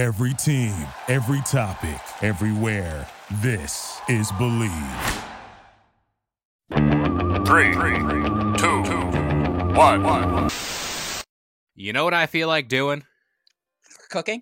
Every team, every topic, everywhere. This is Bleav. Three, two, one. You know what I feel like doing? Cooking?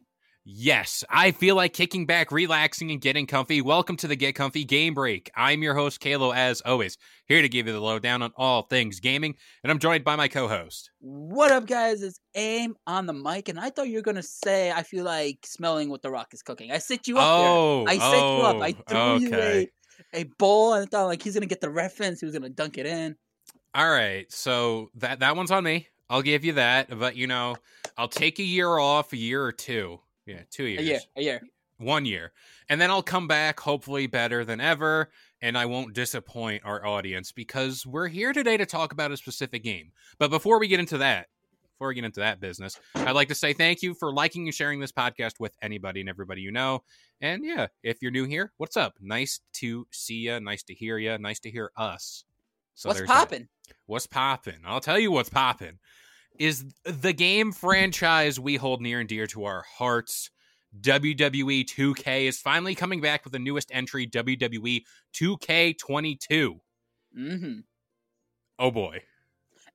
Yes, I feel like kicking back, relaxing, and getting comfy. Welcome to the Get Comfy Game Break. I'm your host, Kalo, as always, here to give you the lowdown on all things gaming, and I'm joined by my co host. What up, guys? It's Aim on the mic, and I thought you were gonna say I feel like smelling what the Rock is cooking. I set you up Oh, there. I set you up. I oh, threw you a, oh, a bowl, and I thought like he's gonna get the reference. He was gonna dunk it in. All right, so that that one's on me. I'll give you that, but you know, I'll take a year off, a year or two. Yeah, two years. A year, a year. one year and then i'll come back hopefully better than ever and i won't disappoint our audience because we're here today to talk about a specific game but before we get into that before we get into that business i'd like to say thank you for liking and sharing this podcast with anybody and everybody you know and yeah if you're new here what's up nice to see you nice to hear you nice to hear us so What's popping? What's popping? I'll tell you what's poppin'. Is the game franchise we hold near and dear to our hearts. WWE 2K is finally coming back with the newest entry, WWE 2K22. Mm-hmm. Oh boy.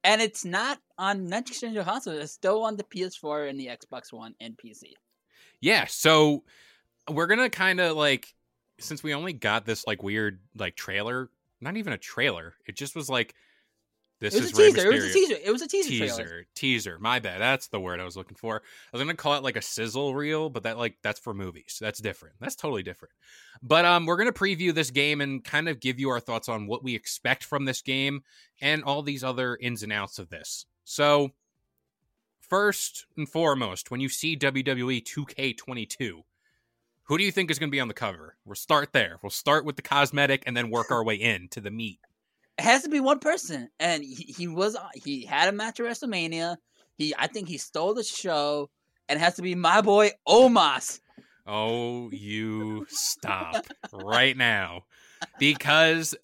And it's not on next gen console. It's still on the PS4 and the Xbox One and PC. Yeah, so we're gonna kind of like, since we only got this like weird like trailer, not even a trailer, it just was like, this It was is a teaser. It was a teaser. It was a teaser, trailer. teaser. Teaser. My bad. That's the word i was looking for. I was gonna call it like a sizzle reel but that like that's for movies. That's different. That's totally different. But um we're gonna preview this game and kind of give you our thoughts on what we expect from this game and all these other ins and outs of this. So first and foremost when you see wwe 2k22 who do you think is going to be on the cover? We'll start there. We'll start with the cosmetic and then work our way in to the meat It has to be one person, and he, he was uh, he had a match at WrestleMania. He I think he stole the show, and it has to be my boy Omos. Oh, you stop right now. Because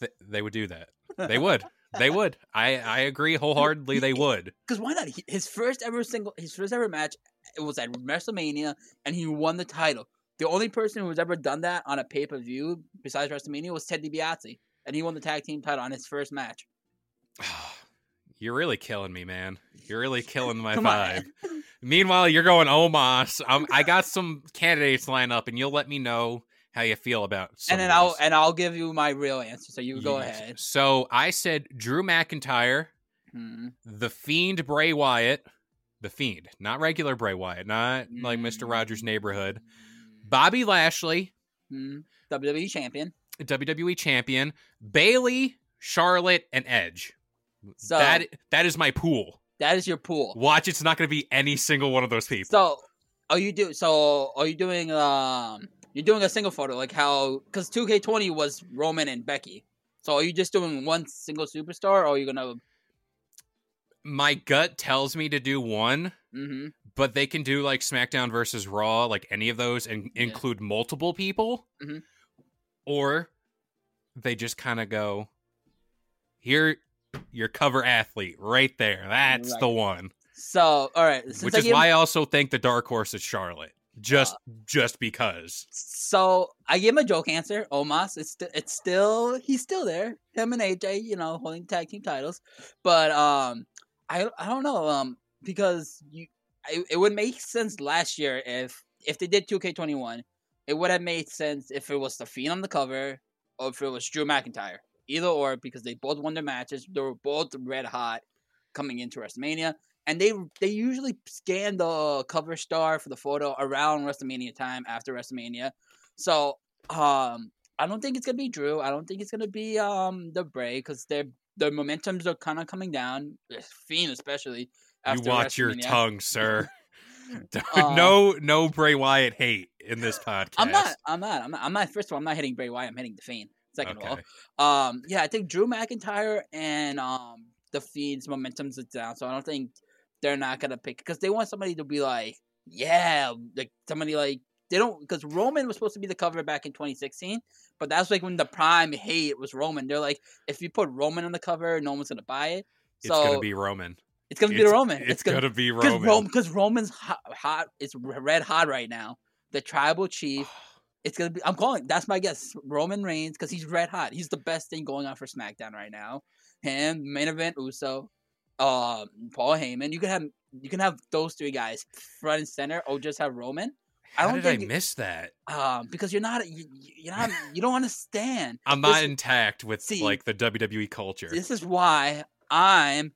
th- they would do that. They would. They would. I, I agree wholeheartedly. They would. Because why not? His first ever single, his first ever match, it was at WrestleMania, and he won the title. The only person who has ever done that on a pay per view besides WrestleMania was Ted DiBiase, and he won the tag team title on his first match. You're really killing me, man. You're really killing my vibe. Meanwhile, you're going Omos. Um, I got some candidates lined up, and you'll let me know how you feel about. Some and then I'll and I'll give you my real answer. So you go Yes. ahead. So I said Drew McIntyre, Hmm. the Fiend Bray Wyatt, the Fiend, not regular Bray Wyatt, not like Mister Rogers' Neighborhood. Bobby Lashley, Hmm. WWE champion. WWE champion, Bayley, Charlotte, and Edge. So that that is my pool. that is your pool. Watch, it's not going to be any single one of those people. So, are you do? So, are you doing? Um, you're doing a single photo, like how? Because 2K20 was Roman and Becky. So, are you just doing one single superstar, or are you gonna? my gut tells me to do one, Mm-hmm. but they can do like SmackDown versus Raw, like any of those, and Yeah. include multiple people, Mhm. Or they just kind of go, "Here, your cover athlete, right there. That's Right. the one." So, all right. Which I is why I also think the dark horse is Charlotte, just Uh, just because. So I give him a joke answer. Omos, it's st- it's still he's still there. Him and AJ, you know, holding tag team titles. But um, I I don't know um because you it, it would make sense last year if if they did 2K21, it would have made sense if it was the Fiend on the cover or if it was Drew McIntyre. Either or because they both won their matches. They were both red hot coming into WrestleMania. And they they usually scan the cover star for the photo around WrestleMania time after WrestleMania. So um I don't think it's gonna be Drew. I don't think it's gonna be um the Bray because their their momentums are kind of coming down. Fiend especially. You watch your tongue, sir. Uh, no, no Bray Wyatt hate in this podcast. I'm not. I'm not. I'm not. I'm not. First of all, I'm not hitting Bray Wyatt. I'm hitting the Fiend. Second Okay. of all, um, yeah, I think Drew McIntyre and um the Fiend's momentum's down, so I don't think they're not gonna pick because they want somebody to be like, yeah, like somebody like they don't because Roman was supposed to be the cover back in 2016, but that's like when the prime hate was Roman. They're like, if you put Roman on the cover, no one's gonna buy it. It's So gonna be Roman. It's gonna be It's- Roman. It's, gonna, be because Roman. Rome because Roman's hot, hot. It's red hot right now. The tribal chief. It's gonna be. I'm calling. That's my guess. Roman Reigns because he's red hot. He's the best thing going on for SmackDown right now. Him, main event Uso, um, Paul Heyman. You can have you can have those three guys front and center, or just have Roman. I don't did I think- miss that? Um, because you're not you, you're not you don't understand. I'm not This- intact with see, like the WWE culture. This is why I'm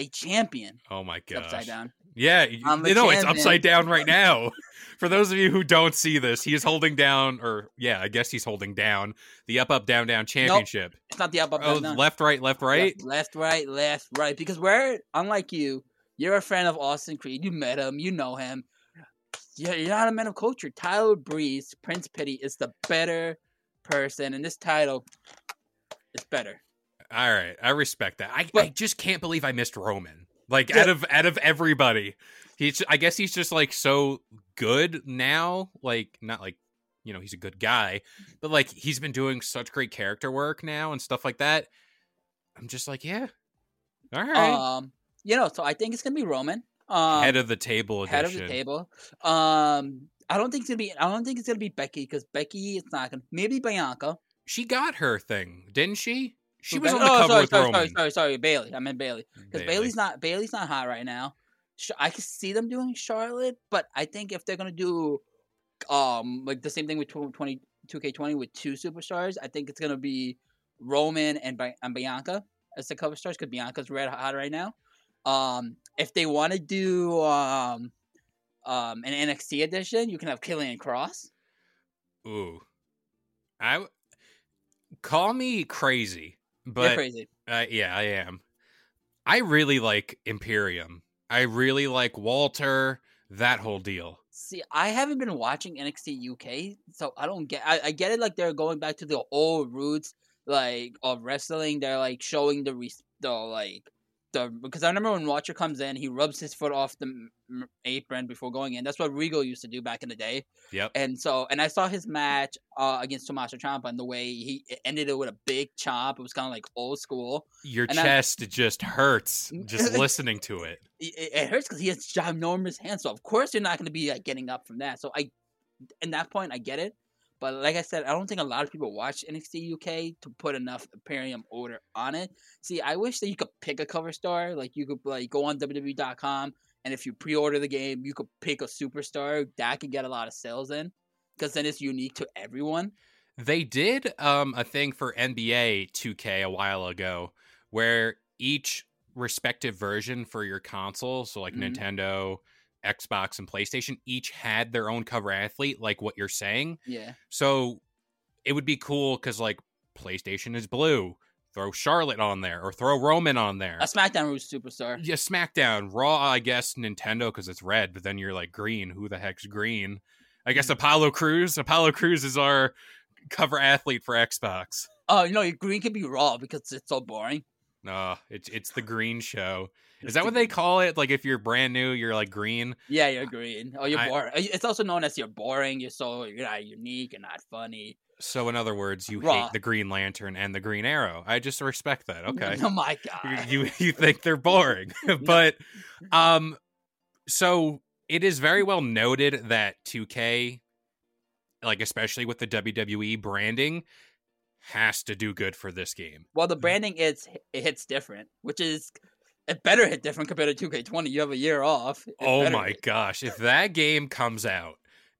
a champion. oh my god! Upside down. Yeah, you, know it's upside down right now. For those of you who don't see this, he is holding down, or yeah, I guess he's holding down the up, up, down, down championship. It's not the up up Oh, down, down. left, right, left, right. Left, left, right, left, right. Because we're unlike you. You're a fan of Austin Creed. You met him. You know him. You're, you're not a man of culture. Tyler Breeze, Prince Pretty, is the better person, and this title is better. All right, I respect that. I, But- I just can't believe I missed Roman. Like Yeah. out of out of everybody, he's. I guess he's just like so good now. Like not like you know he's a good guy, but like he's been doing such great character work now and stuff like that. I'm just like, yeah, all right. Um, you know, so I think it's gonna be Roman. Um, head of the table edition. head of the table. Um, I don't think it's gonna be. I don't think it's gonna be Becky because Becky is not gonna. Maybe Bianca. She got her thing, didn't she? She was on the oh, cover sorry, with sorry, Roman. sorry, sorry, sorry, Bayley. I meant Bayley. because Bayley. Bayley's not Bayley's not hot right now. I can see them doing Charlotte, but I think if they're gonna do um like the same thing with 20, 2K20 with two superstars, I think it's gonna be Roman and, and Bianca as the cover stars because Bianca's red hot right now. Um, if they want to do um um an NXT edition, you can have Karrion Kross. Ooh, I w- call me crazy, You're but crazy. Uh, yeah, I am. I really like Imperium. I really like Walter. That whole deal. See, I haven't been watching NXT UK, so I don't get. I, I get it. Like they're going back to the old roots, like of wrestling. They're like showing the res- the like the because I remember when Walter comes in, he rubs his foot off the apron before going in. That's what Regal used to do back in the day. Yep. And so, and I saw his match uh, against Tommaso Ciampa, and the way he ended it with a big chop. It was kind of like old school. Your And I- chest just hurts just listening to it. it, it- it hurts because he has ginormous hands. So of course you're not going to be like getting up from that. So I, in that point, I get it. But like I said, I don't think a lot of people watch NXT UK to put enough Imperium order on it. See, I wish that you could pick a cover star. Like you could like go on WWE.com and if you pre-order the game, you could pick a superstar that could get a lot of sales in because then it's unique to everyone. They did um, a thing for NBA 2K a while ago where each respective version for your console, so like Mhm. Nintendo, Xbox, and PlayStation, each had their own cover athlete, like what you're saying. Yeah, So it would be cool because like PlayStation is blue. Throw Charlotte on there or throw Roman on there. a SmackDown Roots superstar. Yeah, SmackDown, Raw, I guess Nintendo because it's red, but then you're like green. Who the heck's green? I guess hmm. Apollo Crews. Apollo Crews is our cover athlete for Xbox. Oh, you know, green can be raw because it's so boring. No, it's it's the green show. Is that what they call it? Like if you're brand new, you're like green. Yeah, you're green. Oh, you're boring. It's also known as you're boring. You're so you're not unique. You're not funny. So in other words, you Raw. hate the Green Lantern and the Green Arrow. I just respect that. Okay. Oh my god. you you think they're boring but um so it is very well noted that 2k like especially with the wwe branding has to do good for this game. Well, the mm. branding is it hits different, which is it better hit different compared to 2K20. You have a year off. It oh my hit. gosh if that game comes out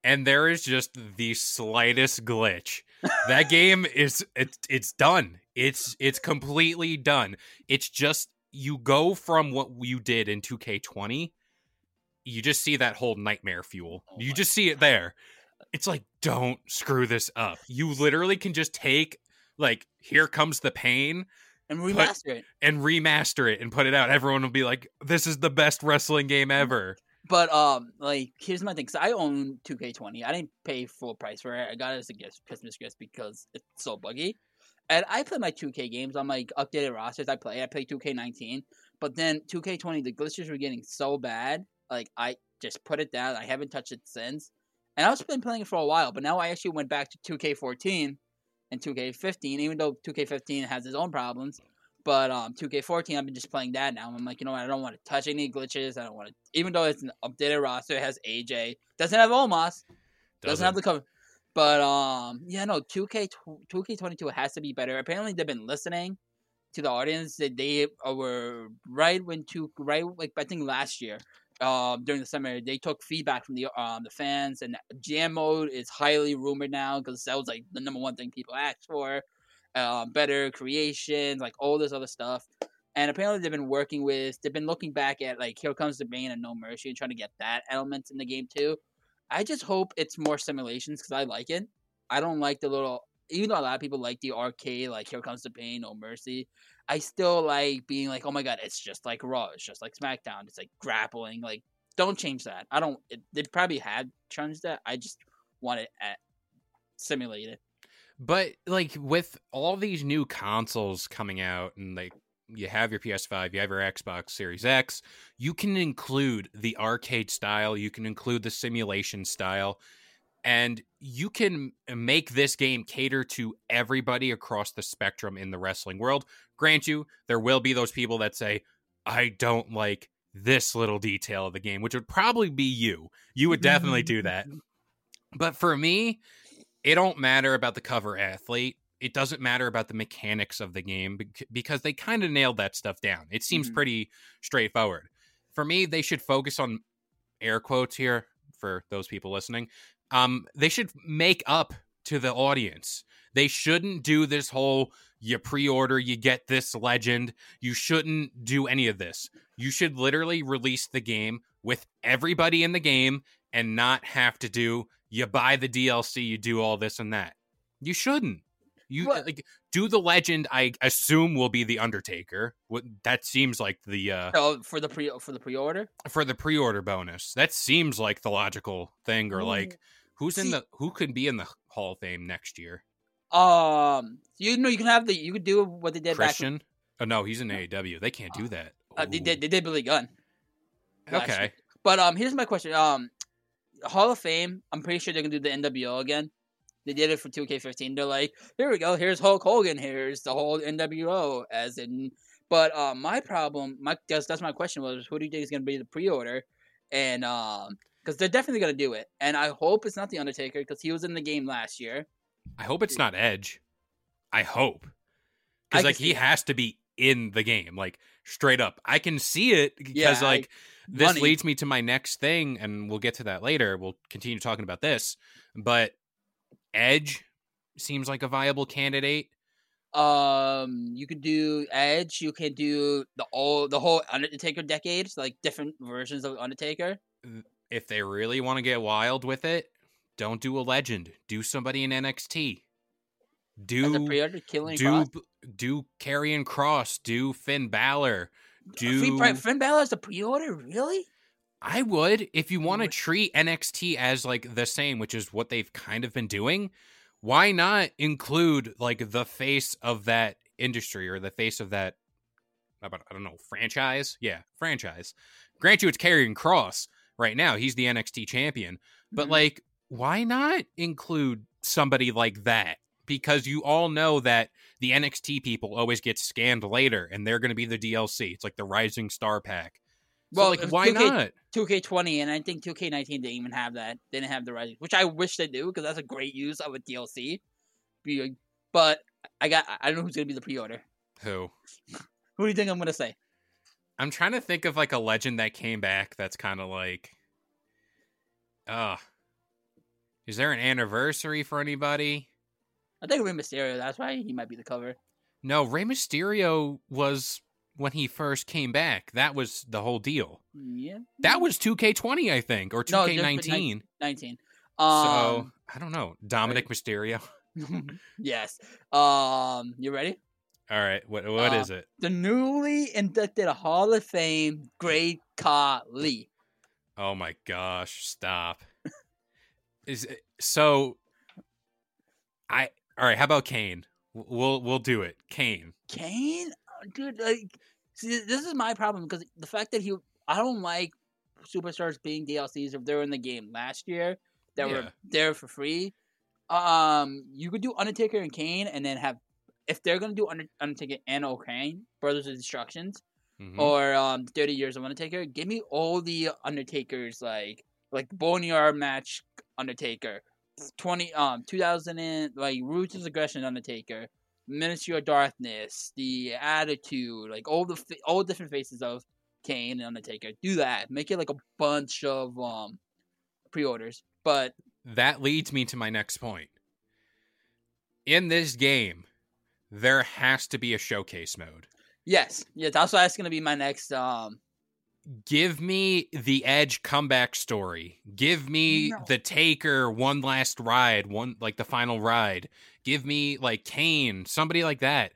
and there is just the slightest glitch that game is it's it's done. It's it's completely done. It's just you go from what you did in 2k20 you just see that whole nightmare fuel. Oh you just see it there. It's like don't screw this up. You literally can just take like here comes the pain and remaster it. and remaster it and put it out everyone will be like this is the best wrestling game ever But um, like here's my thing. So I own 2K20. I didn't pay full price for it. I got it as a gift, Christmas gift because it's so buggy. And I play my 2K games on like updated rosters. I play. I play 2K19. But then 2K20, the glitches were getting so bad. Like I just put it down. I haven't touched it since. And I was been playing it for a while. But now I actually went back to 2K14 and 2K15, even though 2K15 has its own problems. But um, 2K14, I've been just playing that now. I'm like, you know what? I don't want to touch any glitches. I don't want to, even though it's an updated roster, it has AJ, doesn't have Omos, doesn't, have the cover. But um, yeah, no, 2K 2K22 has to be better. Apparently, they've been listening to the audience. That they were right when two right like I think last year, um, during the summer, they took feedback from the um the fans, and GM mode is highly rumored now because that was like the number one thing people asked for. Um, better creations, like all this other stuff. And apparently, they've been working with, they've been looking back at like Here Comes the Pain and No Mercy and trying to get that element in the game too. I just hope it's more simulations because I like it. I don't like the little, even though a lot of people like the arcade, like Here Comes the Pain, No Mercy. I still like being like, oh my god, it's just like Raw, it's just like SmackDown, it's like grappling. Like, don't change that. I don't. It, they probably had changed that. I just want it at simulated. But like with all these new consoles coming out and like you have your PS5, you have your Xbox Series X, you can include the arcade style, you can include the simulation style, and you can make this game cater to everybody across the spectrum in the wrestling world. Grant you, there will be those people that say, I don't like this little detail of the game, which would probably be you. You would definitely do that. But for me, it don't matter about the cover athlete. It doesn't matter about the mechanics of the game because they kind of nailed that stuff down. It seems Mhm. pretty straightforward. For me, they should focus on air quotes here for those people listening. Um, they should make up to the audience. They shouldn't do this whole you pre-order, you get this legend. You shouldn't do any of this. You should literally release the game with everybody in the game and not have to do you buy the DLC, you do all this and that. You shouldn't. You What? like do the legend. I assume will be the Undertaker. What that seems like the uh Oh, for the pre for the pre order. for the pre-order bonus. That seems like the logical thing. Or Ooh. like who's in the who could be in the Hall of Fame next year? Um, you know, you can have the you could do what they did back. Christian? Oh no, he's in AEW. They can't do that. Uh, they did they did Billy Gunn. year. Okay. But um, here's my question. Um, Hall of Fame. I'm pretty sure they're gonna do the NWO again. They did it for 2K15. They're like, here we go. Here's Hulk Hogan. Here's the whole NWO. As in, but um, my problem, my that's, that's my question was, who do you think is gonna be the pre-order? And um, because they're definitely gonna do it. And I hope it's not the Undertaker because he was in the game last year. I hope it's not Edge. I hope. Because like he that. has to be in the game, like straight up. I can see it because Yeah, I- like this money. leads me to my next thing, and we'll get to that later. We'll continue talking about this, but Edge seems like a viable candidate. Um, you could do Edge. You can do the all the whole Undertaker decades, like different versions of Undertaker. If they really want to get wild with it, don't do a legend. Do somebody in NXT. Do pre-order, killing do do Karrion Kross. Do Finn Balor. Do Finn Balor's a pre-order, really? I would if you want to treat NXT as like the same, which is what they've kind of been doing. Why not include like the face of that industry or the face of that I don't know franchise? Yeah, franchise. Grant you, it's Karrion Kross right now. He's the NXT champion, but Mhm. like, why not include somebody like that? Because you all know that the NXT people always get scanned later, and they're going to be the DLC. It's like the Rising Star Pack. So, Well, like, why 2K not? 2K20 and I think 2K19 didn't even have that. They didn't have the rising, which I wish they do because that's a great use of a DLC. But I got I don't know who's gonna be the pre-order. Who? Who do you think I'm gonna say? I'm trying to think of like a legend that came back that's kind of like uh Is there an anniversary for anybody? I think Rey Mysterio. That's why he might be the cover. No, Rey Mysterio was when he first came back. That was the whole deal. Yeah, That was 2K20, I think, or No, just for 2K19. 19. so, Um, I don't know. Dominik Mysterio. yes. Um, you ready? All right, what what Uh, is it? The newly inducted Hall of Fame Great Khali. Oh my gosh, stop. is it, so I All right, how about Kane? We'll we'll do it. Kane. Kane, Uh, dude, like, see, this is my problem because the fact that he, I don't like superstars being DLCs if they're in the game last year that Yeah. were there for free. Um, you could do Undertaker and Kane, and then have if they're gonna do Under- Undertaker and O'Kane, Brothers of Destructions, Mhm. or um, Thirty Years of Undertaker, give me all the Undertakers like like Boneyard match Undertaker, twenty um two thousand and like Ruthless Aggression Undertaker, Ministry of Darkness, the Attitude, like all the fa- all different faces of Kane and Undertaker. Do that. Make it like a bunch of um pre-orders. But that leads me to my next point. In this game, there has to be a showcase mode. yes, yeah, that's why that's gonna be my next um. Give me the Edge comeback story. Give me No. the Taker one last ride, one like the final ride. Give me like Kane, somebody like that.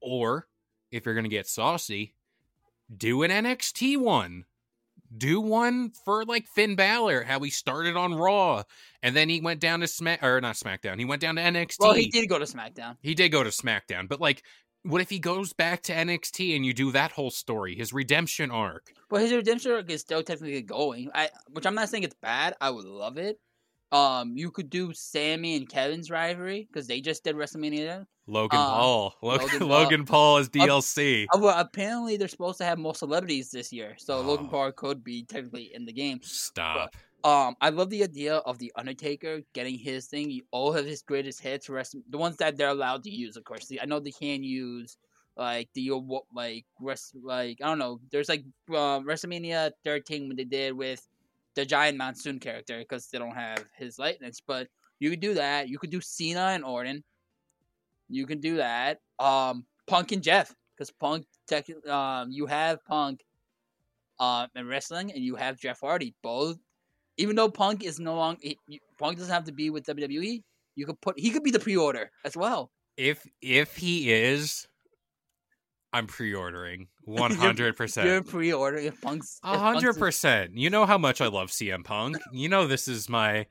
Or if you're gonna get saucy, do an NXT one. Do one for like Finn Balor, how he started on Raw, and then he went down to Smack or not SmackDown. He went down to NXT. Well, he did go to SmackDown. He did go to SmackDown, but like, what if he goes back to NXT and you do that whole story, his redemption arc? Well, his redemption arc is still technically going. I, which I'm not saying it's bad. I would love it. Um, you could do Sami and Kevin's rivalry because they just did WrestleMania. Logan Uh, Paul, Logan, Logan Paul. Logan Paul is DLC. Uh, well, apparently they're supposed to have more celebrities this year, so Logan Oh. Paul could be technically in the game. Stop. Um, I love the idea of the Undertaker getting his thing. You- All of his greatest hits, rest the ones that they're allowed to use, of course. I know they can use like the uh, like rest like I don't know. There's like um, WrestleMania 13 when they did with the Giant Monsoon character because they don't have his likeness, but you could do that. You could do Cena and Orton. You can do that. Um, Punk and Jeff because Punk, tech, um, you have Punk, um, in wrestling, and you have Jeff Hardy. Both, even though Punk is no longer Punk doesn't have to be with WWE. You could put he could be the pre-order as well. If if he is, I'm pre-ordering 100. percent You're pre-ordering if Punk's if hundred Punk's- percent. You know how much I love CM Punk. You know this is my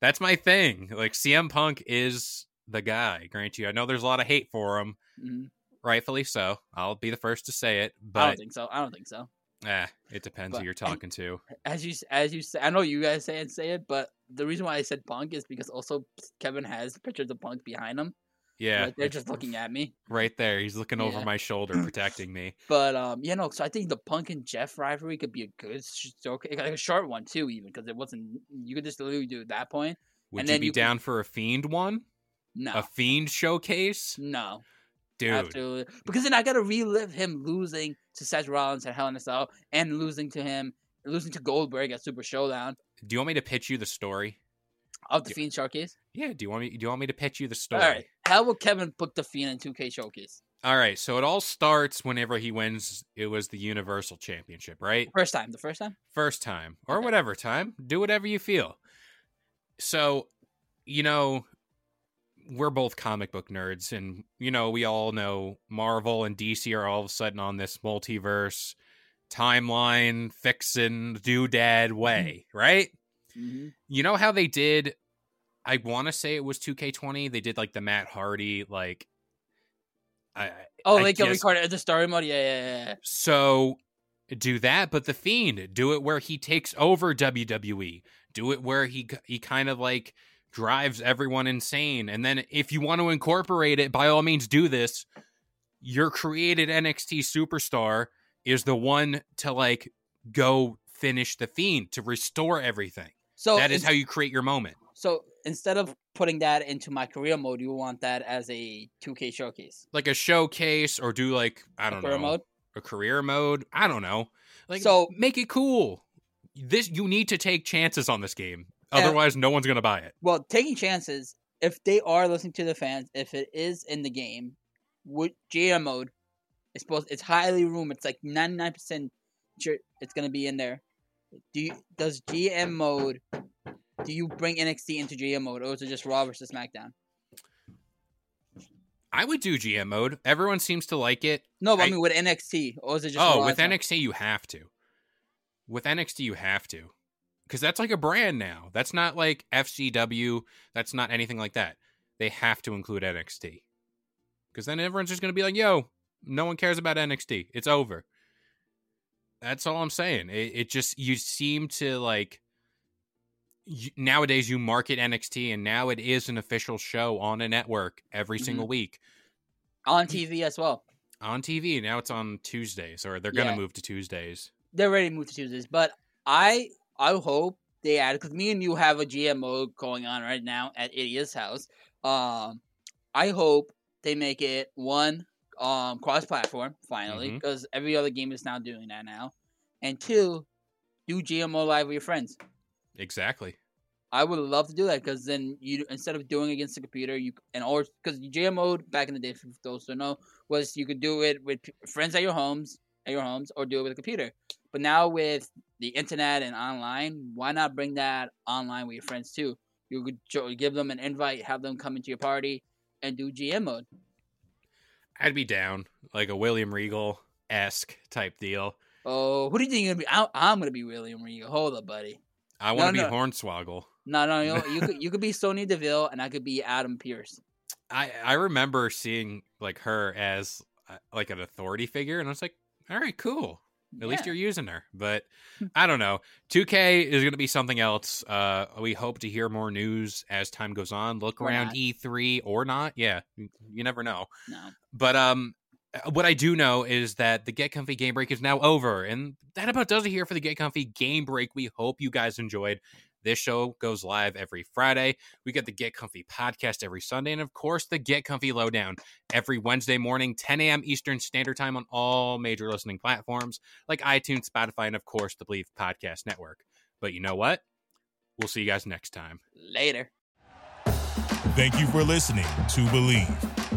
that's my thing. Like CM Punk is the guy. Grant you, I know there's a lot of hate for him, Mhm. rightfully so. I'll be the first to say it, but I don't think so. I don't think so. eh, it depends But- who you're talking to. As you as you say, I know you guys say and say it, but the reason why I said Punk is because also Kevin has pictures of Punk behind him. Yeah, like they're just looking at me. right there. He's looking over my shoulder, protecting me. But um, you know, so I think the Punk and Jeff rivalry could be a good, like a short one too, even because it wasn't. You could just literally do it at that point. Would And you then be you down for a fiend one? No, A fiend showcase, no, dude. absolutely, because then I got to relive him losing to Seth Rollins at Hell in a Cell and losing to him, losing to Goldberg at Super Showdown Do you want me to pitch you the story? Of the Yeah. Fiend Showcase. Yeah. Do you want me? Do you want me to pitch you the All story? right, how will Kevin put the Fiend in 2K Showcase? All right, so it all starts whenever he wins. It was the Universal Championship, right? First time, the first time. First time, or Okay. whatever time. Do whatever you feel. So, you know, we're both comic book nerds, and, you know, we all know Marvel and DC are all of a sudden on this multiverse timeline fixin' doodad way, right? Mm-hmm. You know how they did? I want to say it was 2K20. They did like the Matt Hardy, like. I, Oh, I like a guess- record at uh, the story mode. Yeah, yeah, yeah, yeah. So do that, but the Fiend, do it where he takes over WWE. Do it where he he kind of like drives everyone insane. And then if you want to incorporate it, by all means do this. Your created NXT superstar is the one to like go finish the Fiend to restore everything. So that is how you create your moment. So instead of putting that into my career mode, you want that as a 2K showcase. Like a showcase or do like I don't career know. mode. a career mode. I don't know. Like So- make it cool. This you need to take chances on this game. And- Otherwise, no one's gonna buy it. Well, taking chances. If they are listening to the fans, if it is in the game, would GM mode is supposed. It's highly rumored. It's like ninety nine percent sure it's gonna be in there. Do you, does GM mode? Do you bring NXT into GM mode, or is it just Raw versus SmackDown? I would do GM mode. Everyone seems to like it. No, but I, I- mean with NXT, or is it just oh, Raw with NXT you have to. With NXT you have to. Cuz that's like a brand now. That's not like FCW, that's not anything like that. They have to include NXT. Cuz then everyone's just going to be like, "Yo, no one cares about NXT. It's over." That's all I'm saying. It, it just you seem to like nowadays you market NXT and now it is an official show on a network every Mhm. single week. on TV as well. On TV now, it's on Tuesdays, or they're gonna Yeah. move to Tuesdays. They're ready to move to Tuesdays, but I I hope they add because me and you have a GMO going on right now at Idiot's house. Um, I hope they make it one um cross platform finally because every other game is now doing that now, and two, do GMO live with your friends. Exactly. I would love to do that because then you instead of doing against the computer, you and or because GM mode back in the day, for those who know, was you could do it with friends at your homes, at your homes, or do it with a computer. But now with the internet and online, why not bring that online with your friends too? You could give them an invite, have them come into your party, and do GM mode. I'd be down like a William Regal esque type deal. Oh, who do you think you're gonna be? I, I'm gonna be William Regal. Hold up, buddy. I want to No, be no. Hornswoggle. No, no, you, you could you could be Sonya Deville, and I could be Adam Pearce. I I remember seeing like her as uh, like an authority figure, and I was like, all right, cool. At least you're using her. But I don't know. 2K is going to be something else. Uh, we hope to hear more news as time goes on. Look Or around not. E3 or not. Yeah, you you never know. No. But um, Uh, what I do know is that the Get Comfy Game Break is now over, and that about does it here for the Get Comfy Game Break. We hope you guys enjoyed. This show goes live every Friday. We get the Get Comfy podcast every Sunday, and of course, the Get Comfy Lowdown every Wednesday morning, 10 a.m. Eastern Standard Time on all major listening platforms like iTunes, Spotify, and of course, the Bleav Podcast Network. But you know what? We'll see you guys next time. Later. Thank you for listening to Bleav.